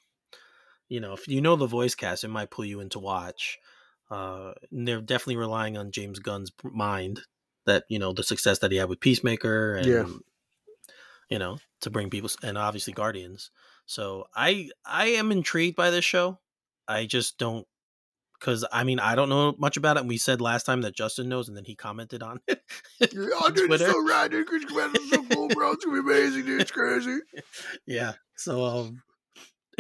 you know, if you know the voice cast, it might pull you in to watch. Uh, and they're definitely relying on James Gunn's mind that, you know, the success that he had with Peacemaker and,
Yeah.
you know, to bring people, and obviously Guardians. So I, I am intrigued by this show. I just don't, because I mean, I don't know much about it. And we said last time that Justin knows, and then he commented on it.
Oh, dude, it's so rad, dude. Creature Commando's so cool, bro. It's gonna be amazing, dude. It's crazy.
Yeah. So um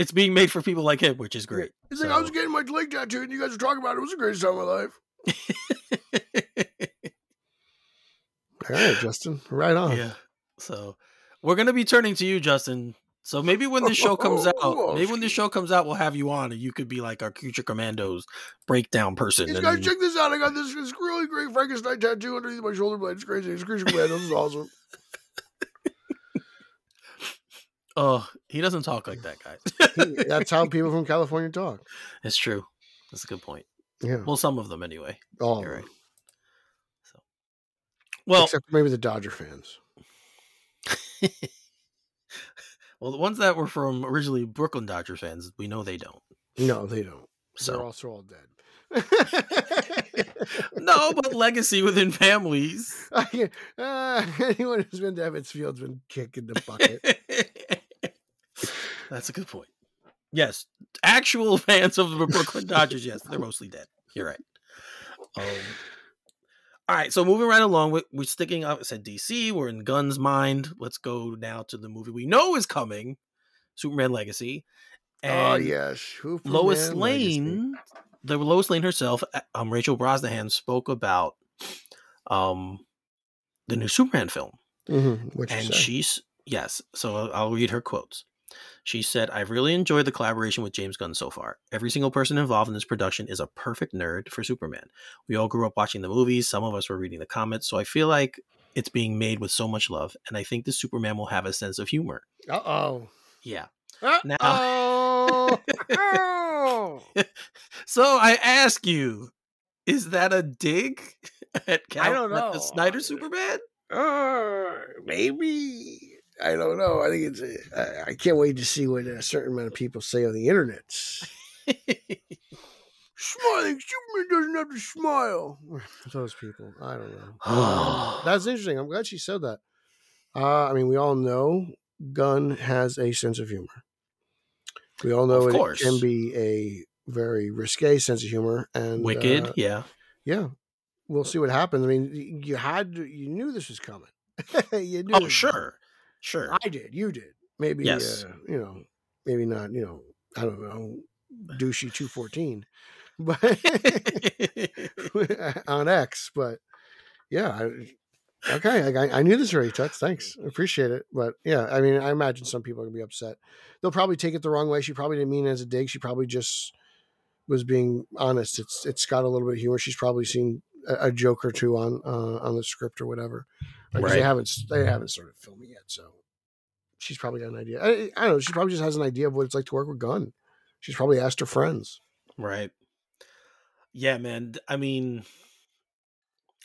it's being made for people like him, which is great.
It's like I was getting my leg tattooed, and you guys were talking about it. It was the greatest time of my life. All right, Justin. Right on.
yeah. So we're gonna be turning to you, Justin. So maybe when this show comes out,
Oh,
maybe when this show comes out, we'll have you on, and you could be like our future commandos breakdown person.
These guys, check this out. I got this, this really great Frankenstein tattoo underneath my shoulder blade. It's crazy. It's crazy. This is awesome.
Oh, he doesn't talk like that, guys.
That's how people from California talk.
it's true. That's a good point.
Yeah.
Well, some of them anyway. You're right. So, well,
Except maybe the Dodger fans.
well, the ones that were from originally Brooklyn Dodger fans, we know they don't.
No, they don't.
So they're
also all dead.
no, but legacy within families.
Uh, anyone who's been to Ebbets Field's been kicking the bucket.
That's a good point. Yes, actual fans of the Brooklyn Dodgers, yes, they're mostly dead. You're right. Um, all right, so moving right along, we're, we're sticking up. I said DC. We're in Gunn's mind. Let's go now to the movie we know is coming, Superman Legacy.
oh yes, Hooper
Lois
Man Legacy.
Lane, the Lois Lane herself, uh, um, Rachel Brosnahan spoke about um the new Superman film,
Mhm,
and she's yes. So I'll read her quotes. She said, "I've really enjoyed the collaboration with James Gunn so far. Every single person involved in this production is a perfect nerd for Superman. We all grew up watching the movies. Some of us were reading the comics, so I feel like." It's being made with so much love, and I think the Superman will have a sense of humor.
Uh oh.
Yeah.
Uh oh.
So I ask you, is that a dig at Cal-
I don't know.
the Snyder Superman?
Uh, maybe. I don't know. I think it's. I can't wait to see what a certain amount of people say on the internet. Smiling Superman doesn't have to smile. Those people. I don't know. That's interesting. I'm glad she said that. Uh, I mean, we all know Gunn has a sense of humor. We all know it can be a very risque sense of humor, and
Wicked,
uh,
yeah.
yeah, we'll see what happens. I mean, you had you knew this was coming. you knew
Oh, sure, sure.
I did. You did. Maybe.
Yes.
Uh, you know. Maybe not. You know. I don't know. Douchey two fourteen, but on X. But yeah. I, okay. I, I knew this already, Tux. Thanks. I appreciate it. But yeah, I mean, I imagine some people are gonna be upset. They'll probably take it the wrong way. She probably didn't mean it as a dig. She probably just was being honest. It's it's got a little bit of humor. She's probably seen a, a joke or two on uh, on the script or whatever. Because They haven't they haven't started filming yet, so she's probably got an idea. I, I don't know. She probably just has an idea of what it's like to work with Gunn. She's probably asked her friends.
right. Yeah, man. I mean,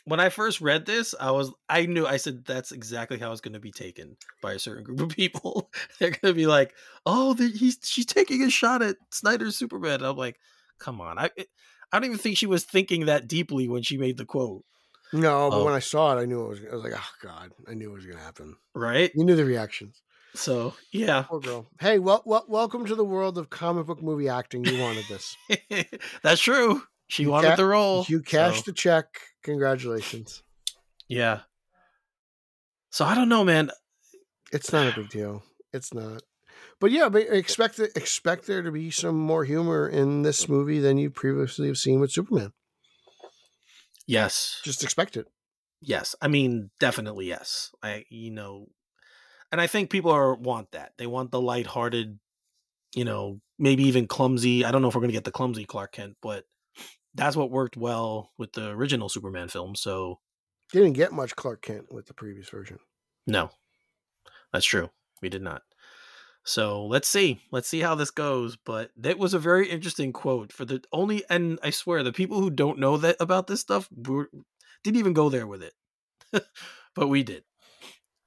when I first read this, I was I knew I said that's exactly how it's going to be taken by a certain group of people. They're going to be like, "Oh, the, he's she's taking a shot at Snyder's Superman." And I'm like, "Come on!" I I don't even think she was thinking that deeply when she made the quote,
No, but
Oh.
when I saw it, I knew it was. I was like, oh god, I knew it was going to happen.
right?
You knew the reactions.
So yeah,
Poor girl. Hey, well, well, welcome to the world of comic book movie acting. You wanted this.
that's true. She
You
wanted
ca-
the role.
you cashed
so,
the check. Congratulations.
yeah. So I don't know, man.
It's not a big deal. It's not. But yeah, but expect expect there to be some more humor in this movie than you previously have seen with Superman.
Yes.
Just expect it.
Yes. I mean, definitely yes. I you know and I think people are want that. They want the lighthearted, you know, maybe even clumsy. I don't know if we're gonna get the clumsy Clark Kent, but that's what worked well with the original Superman film. So
Didn't get much Clark Kent with the previous version.
no. That's true. We did not. So let's see. Let's see how this goes. But that was a very interesting quote for the only and I swear the people who don't know that about this stuff were, didn't even go there with it. but we did.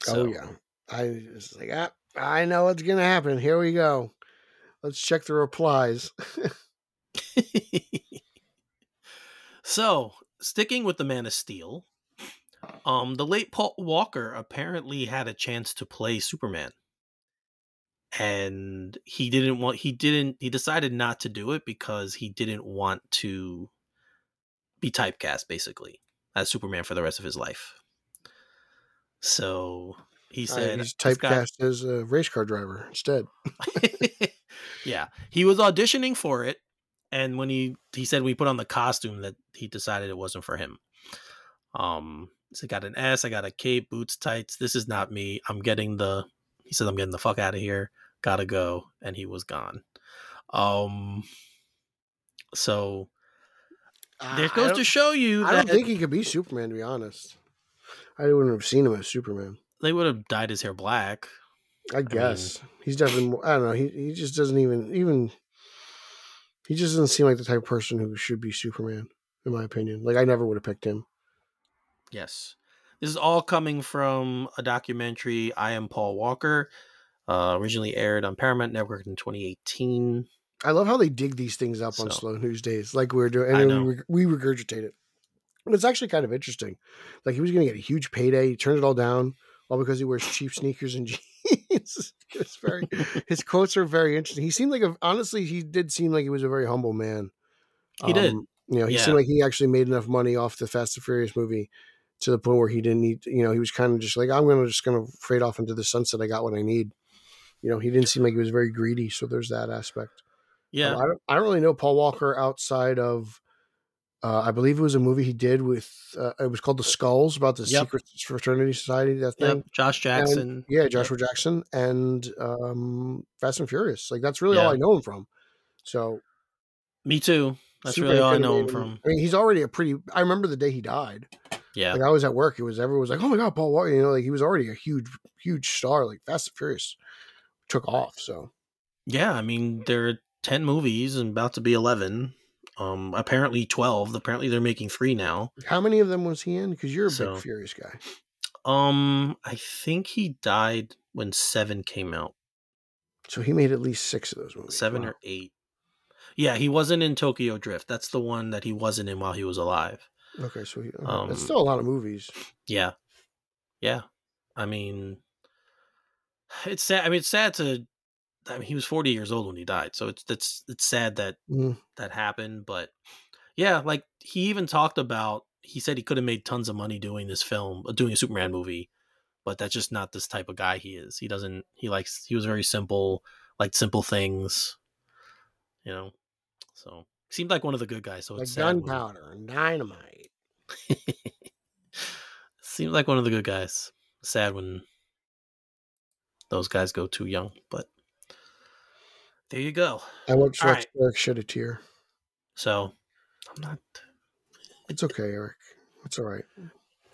Oh
So,
yeah. I was like, ah, I know what's gonna happen. Here we go. Let's check the replies.
so, sticking with the Man of Steel, um, the late Paul Walker apparently had a chance to play Superman, and he didn't want. He didn't. He decided not to do it because he didn't want to be typecast, basically, as Superman for the rest of his life. So he
Uh,
said,
he's
"This guy-
typecast as a race car driver instead.
yeah, he was auditioning for it, and when he he said we put on the costume that he decided it wasn't for him. Um, so I got an S, I got a cape, boots, tights. This is not me. I'm getting the. He said I'm getting the fuck out of here. Gotta go, and he was gone. Um, so
Ah,
there goes to show you
I
that
don't think he could be Superman, to be honest. I wouldn't have seen him as Superman.
they would have dyed his hair black.
I guess he's definitely. More, I don't know. He he just doesn't even even. He just doesn't seem like the type of person who should be Superman, in my opinion. Like I never would have picked him.
Yes. This is all coming from a documentary, I Am Paul Walker, uh, originally aired on Paramount Network in 2018.
I love how they dig these things up on slow news days, like we're doing,
I
and
know.
we, we regurgitate it. But it's actually kind of interesting. Like he was going to get a huge payday. He turned it all down, all because he wears cheap sneakers and jeans. it's very. his quotes are very interesting. He seemed like a honestly, he did seem like he was a very humble man.
He did.
Um, You know, he
Yeah.
seemed like he actually made enough money off the Fast and Furious movie to the point where he didn't need. You know, he was kind of just like, I'm going to just going to fade off into the sunset. I got what I need. You know, he didn't seem like he was very greedy. So there's that aspect.
Yeah.
Um, I, don't, I don't really know Paul Walker outside of. Uh, I believe it was a movie he did with. Uh, it was called The Skulls about the
Yep.
secret fraternity society. That thing.
Yep. Josh Jackson.
Yeah,
Yep.
Joshua Jackson and um, Fast and Furious. Like that's really all I know him from. So
Me too. That's really all I know him from.
I mean, he's already a pretty. I remember the day he died.
Yeah.
Like I was at work. It was everyone was like, "Oh my god, Paul Walker!" You know, like he was already a huge, huge star. Like Fast and Furious took off. So
Yeah. I mean, there are 10 movies and about to be 11. Um, apparently 12. Apparently they're making three now.
how many of them was he in? Because you're a
So-
big Furious guy.
Um, I think he died when seven came out.
So he made at least six of those movies.
seven
Wow.
or eight. Yeah, he wasn't in Tokyo Drift. That's the one that he wasn't in while he was alive.
Okay, so he, okay.
Um,
that's still a lot of movies.
Yeah, yeah. I mean, it's sad. I mean, it's sad to. I mean, he was forty years old when he died, so it's that's it's sad that
Mm.
that happened. But yeah, like he even talked about. He said he could have made tons of money doing this film, uh, doing a Superman movie, but that's just not this type of guy he is. He doesn't. He likes. He was very simple, liked simple things. You know, so seemed like one of the good guys. So
Like
it's sad
gunpowder and dynamite.
Seems like one of the good guys. Sad when those guys go too young, but there you go.
I watched Rex Eric shed a tear.
So I'm not
It's okay, Eric. It's all right.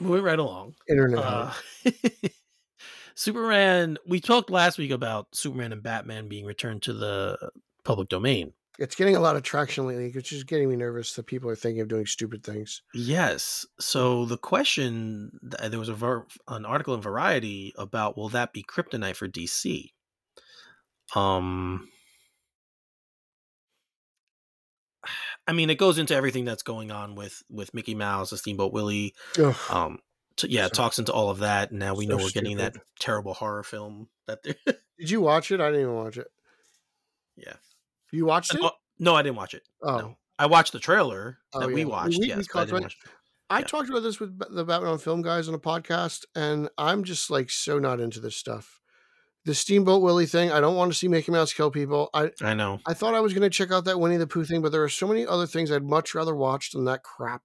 moving right along.
Internet.
Uh. Superman. We talked last week about Superman and Batman being returned to the public domain.
It's getting a lot of traction lately, which is getting me nervous that people are thinking of doing stupid things.
Yes. So the question there was a ver- an article in Variety about will that be kryptonite for DC? Um I mean it goes into everything that's going on with with Mickey Mouse, the Steamboat Willie.
Ugh.
Um t- yeah, it
So-
talks into all of that. Now we
so
know we're getting that terrible horror film that
Did you watch it? I didn't even watch it.
Yeah.
You watched it?
Oh, no, I didn't watch it.
Oh,
no. I watched the trailer
Oh,
that we watched.
We- we
yes, but I
about-
watch.
I
yeah.
talked about this with the Batman on Film guys on a podcast, and I'm just like so not into this stuff. The Steamboat Willie thing, I don't want to see Mickey Mouse kill people. I,
I know.
I thought I was going to check out that Winnie the Pooh thing, but there are so many other things I'd much rather watch than that crap.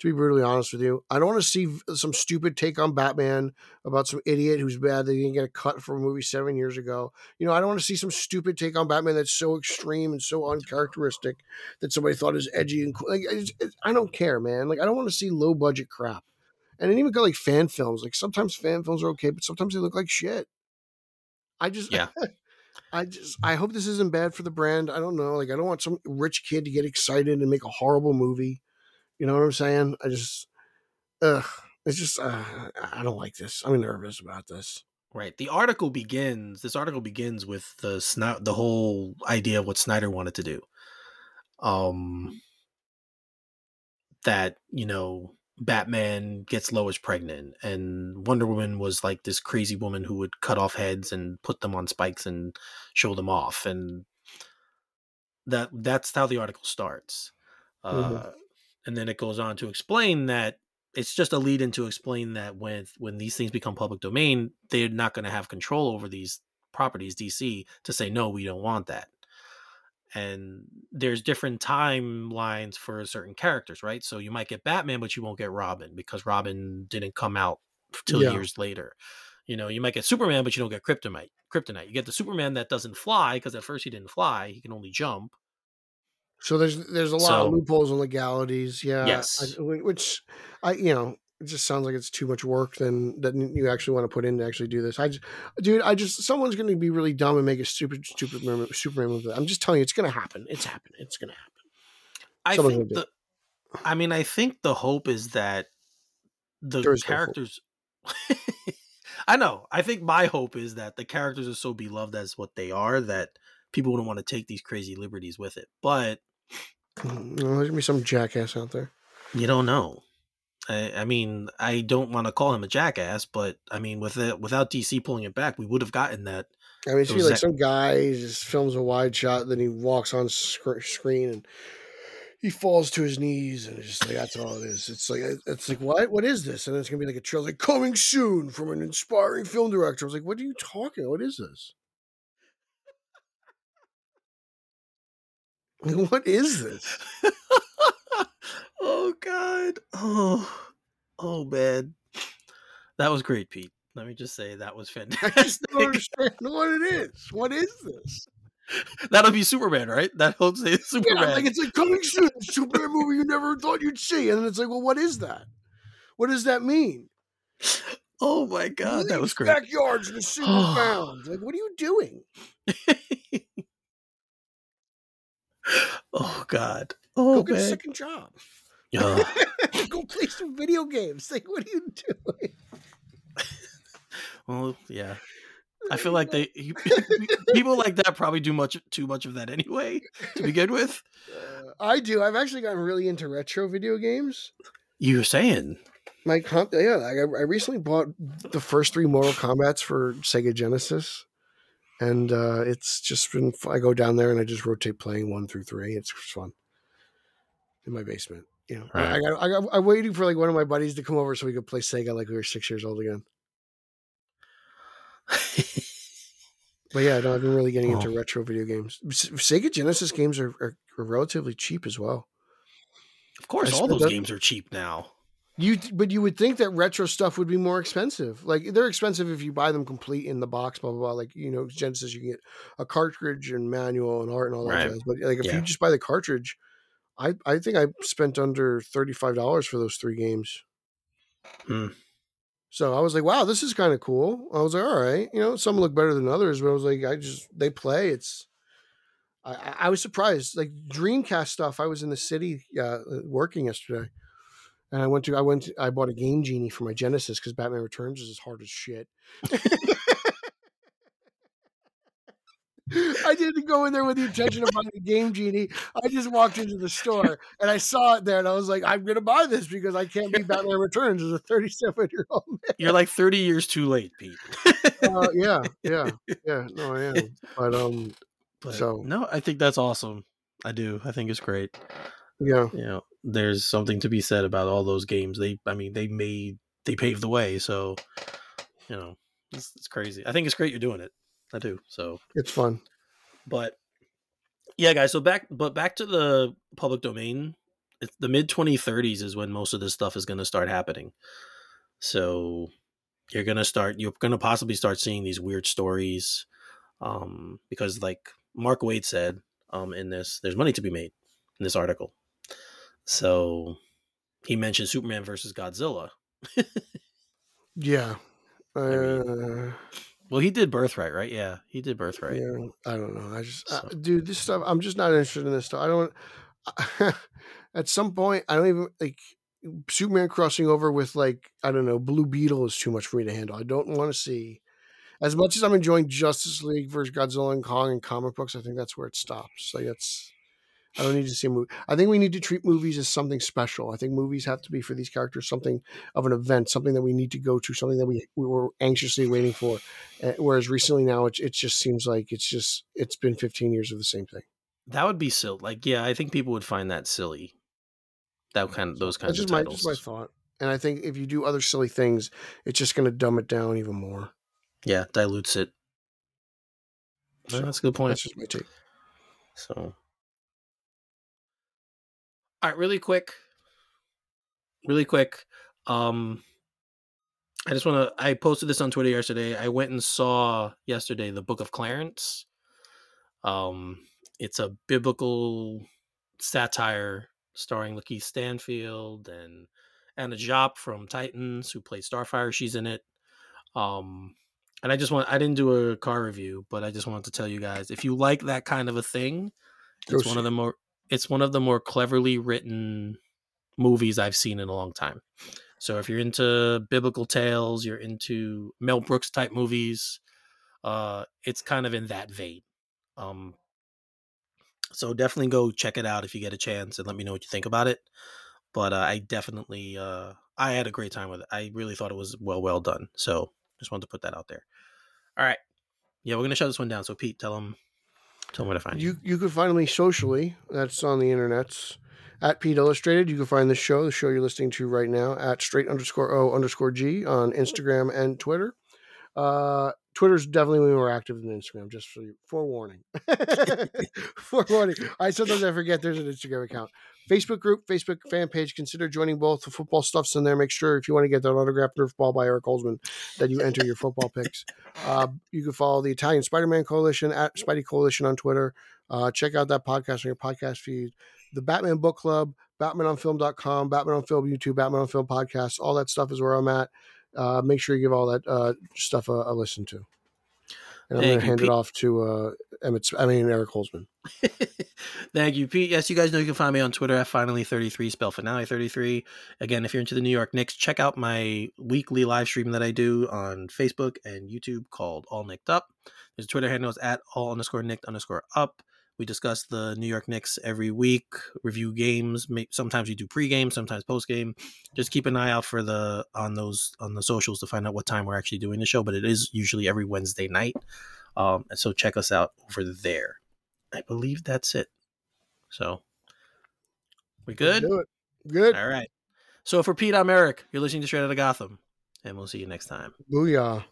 To be brutally honest with you, I don't want to see some stupid take on Batman about some idiot who's bad that he didn't get a cut from a movie seven years ago. You know, I don't want to see some stupid take on Batman that's so extreme and so uncharacteristic that somebody thought is edgy and cool. Like, it's, it's, I don't care, man. Like, I don't want to see low budget crap. And it even got like fan films. Like sometimes fan films are okay, but sometimes they look like shit. I just
Yeah.
I just I hope this isn't bad for the brand. I don't know. Like I don't want some rich kid to get excited and make a horrible movie. You know what I'm saying? I just ugh. It's just uh, I don't like this. I'm nervous about this.
Right. The article begins. This article begins with the Sni- the whole idea of what Snyder wanted to do. Um, that you know, Batman gets Lois pregnant, and Wonder Woman was like this crazy woman who would cut off heads and put them on spikes and show them off, and that that's how the article starts. Uh,
Mhm.
And then it goes on to explain that it's just a lead in to explain that when when these things become public domain, they're not going to have control over these properties, DC, to say no, we don't want that. And there's different timelines for certain characters, right? So you might get Batman, but you won't get Robin because Robin didn't come out till
Yeah.
years later. You know, you might get Superman, but you don't get Kryptonite. Kryptonite. You get the Superman that doesn't fly because at first he didn't fly; he can only jump.
So there's there's a lot
So-
of loopholes and legalities. Yeah.
Yes.
I, which I you know it just sounds like it's too much work than that you actually want to put in to actually do this. I just, dude, I just someone's going to be really dumb and make a stupid stupid Superman Superman movie. I'm just telling you, it's going to happen. It's happening. It's going to happen.
I
Someone's
think the, I mean, I think the hope is that the
There is no
characters. I know. I think my hope is that the characters are so beloved as what they are that people wouldn't want to take these crazy liberties with it. But
Mm, There's going to be some jackass out there.
you don't know. I, I mean, I don't want to call him a jackass, but I mean, with it, without DC pulling it back, we would have gotten that.
I mean, it's like
that-
some guy just films a wide shot, then he walks on sc- screen and he falls to his knees, and it's just like that's all it is. It's like it's like what what is this? And it's gonna be like a trailer like coming soon from an inspiring film director. I was like, what are you talking? What is this? What is this?
oh God! Oh, oh man, that was great, Pete. Let me just say that was
I just
fantastic.
don't understand what it is. What is this?
That'll be Superman, right? That'll say Superman.
Yeah, like it's like coming soon, Superman movie you never thought you'd see, and then it's like, well, what is that? What does that mean?
oh my god, that was great.
Backyards in a single bound. Like, what are you doing?
oh god.
Go
Oh
get a second job.
Yeah.
Go play some video games. Like, what are you doing?
well, yeah. I feel like they people like that probably do much too much of that anyway to begin with.
Uh, I do. I've actually gotten really into retro video games.
You were saying,
My comp, yeah, I, I recently bought the first three Mortal Kombat's for Sega Genesis, and uh, it's just been. I go down there and I just rotate playing one through three. It's fun in my basement. You know, I- I, got, I got, I'm waiting for like one of my buddies to come over so we could play Sega like we were six years old again. But yeah, no, I've been really getting into
Oh.
retro video games. Sega Genesis games are, are, are relatively cheap as well.
of course,
I
all those games are cheap now.
You, but you would think that retro stuff would be more expensive. Like they're expensive if you buy them complete in the box, blah blah blah. Like you know, Genesis, you can get a cartridge and manual and art and all that
Right.
jazz. But like if
Yeah.
you just buy the cartridge, I I think I spent under thirty five dollars for those three games.
Hmm.
So I was like, wow, this is kind of cool. I was like, all right, you know, some look better than others, but I was like, I just they play. It's I, I- I was surprised. Like Dreamcast stuff. I was in the city uh, working yesterday, and I went to I went to, I bought a Game Genie for my Genesis because Batman Returns is as hard as shit. I didn't go in there with the intention of buying a Game Genie. I just walked into the store and I saw it there, and I was like, I'm gonna buy this because I can't beat Batman Returns as a 37 year old man."
You're like 30 years too late, Pete.
uh, yeah, yeah, yeah. No, I am. But um,
But
So-
no, I think that's awesome. I do. I think it's great.
yeah,
You know, there's something to be said about all those games. They, I mean, they made, they paved the way. So, you know, it's, it's crazy. I think it's great you're doing it. I do. So,
it's fun.
but yeah, guys. So back, but back to the public domain it's the mid 2030s is when most of this stuff is going to start happening. So you're going to start you're going to possibly start seeing these weird stories um because like Mark Waid said um in this there's money to be made in this article. So he mentioned Superman versus Godzilla.
Yeah. Uh,
mean, Well, he did Birthright, right? Yeah, he did Birthright.
Yeah, I don't know. I just,
So-
uh, dude, this stuff. I'm just not interested in this stuff. I don't. at some point, I don't even like Superman crossing over with like I don't know. Blue Beetle is too much for me to handle. I don't want to see. As much as I'm enjoying Justice League versus Godzilla and Kong and comic books, I think that's where it stops. Like that's. I don't need to see a movie. I think we need to treat movies as something special. I think movies have to be for these characters something of an event, something that we need to go to, something that we we were anxiously waiting for. Uh, whereas recently now it, it just seems like it's just it's been 15 years of the same thing
That would be silly. Like, yeah, I think people would find that silly. That kind of those kinds of
my,
titles.
just my thought and i think if you do other silly things it's just going to dumb it down even more
yeah, dilutes it.
So,
that's a good point.
that's just my take
So, all right, really quick, really quick. Um, I just want to. I posted this on Twitter yesterday. I went and saw yesterday the Book of Clarence. Um, it's a biblical satire starring Lakeith Stanfield and Anna Diop from Titans, who played Starfire. She's in it. Um, and I just want. I didn't do a car review, but I just wanted to tell you guys if you like that kind of a thing,
Go
it's one
see
of the more. It's one of the more cleverly written movies I've seen in a long time. So if you're into biblical tales, you're into Mel Brooks type movies, uh, it's kind of in that vein. Um, so definitely go check it out if you get a chance and let me know what you think about it. But uh, I definitely, uh, I had a great time with it. I really thought it was well, well done. So just wanted to put that out there. All right, yeah, we're gonna shut this one down. So Pete, tell them, tell where to find you.
you you can find me socially that's on the internets at Pete Illustrated. You can find the show, the show you're listening to right now, at straight underscore O underscore G on Instagram and Twitter. Uh, Twitter's definitely way more active than Instagram, just for forewarning. forewarning. I sometimes I forget there's an Instagram account. Facebook group, Facebook fan page. Consider joining both. The football stuff's in there. Make sure if you want to get that autographed Nerf ball by Eric Holzman, that you enter your football picks. Uh, you can follow the Italian Spider Man Coalition at Spidey Coalition on Twitter. Uh, check out that podcast on your podcast feed. The Batman Book Club, BatmanOnFilm.com, Batman on Film YouTube, Batman on Film podcast. All that stuff is where I'm at. Uh, make sure you give all that uh, stuff a, a listen to. And I'm going to hand
Pete.
it off to uh, Emmett. I mean Eric Holzman.
Thank you, Pete. Yes, you guys know you can find me on Twitter at finally33, spell finale33. Again, if you're into the New York Knicks, check out my weekly live stream that I do on Facebook and YouTube called All Nicked Up. There's Twitter handle is at all underscore nicked underscore up. We discuss the New York Knicks every week, review games. Sometimes we do pregame, sometimes postgame. Just keep an eye out for the on those on the socials to find out what time we're actually doing the show. But it is usually every Wednesday night, um, and so check us out over there. I believe that's it. So we good?
Good.
All right. So for Pete, I'm Eric. You're listening to Straight Outta Gotham, and we'll see you next time.
Booyah.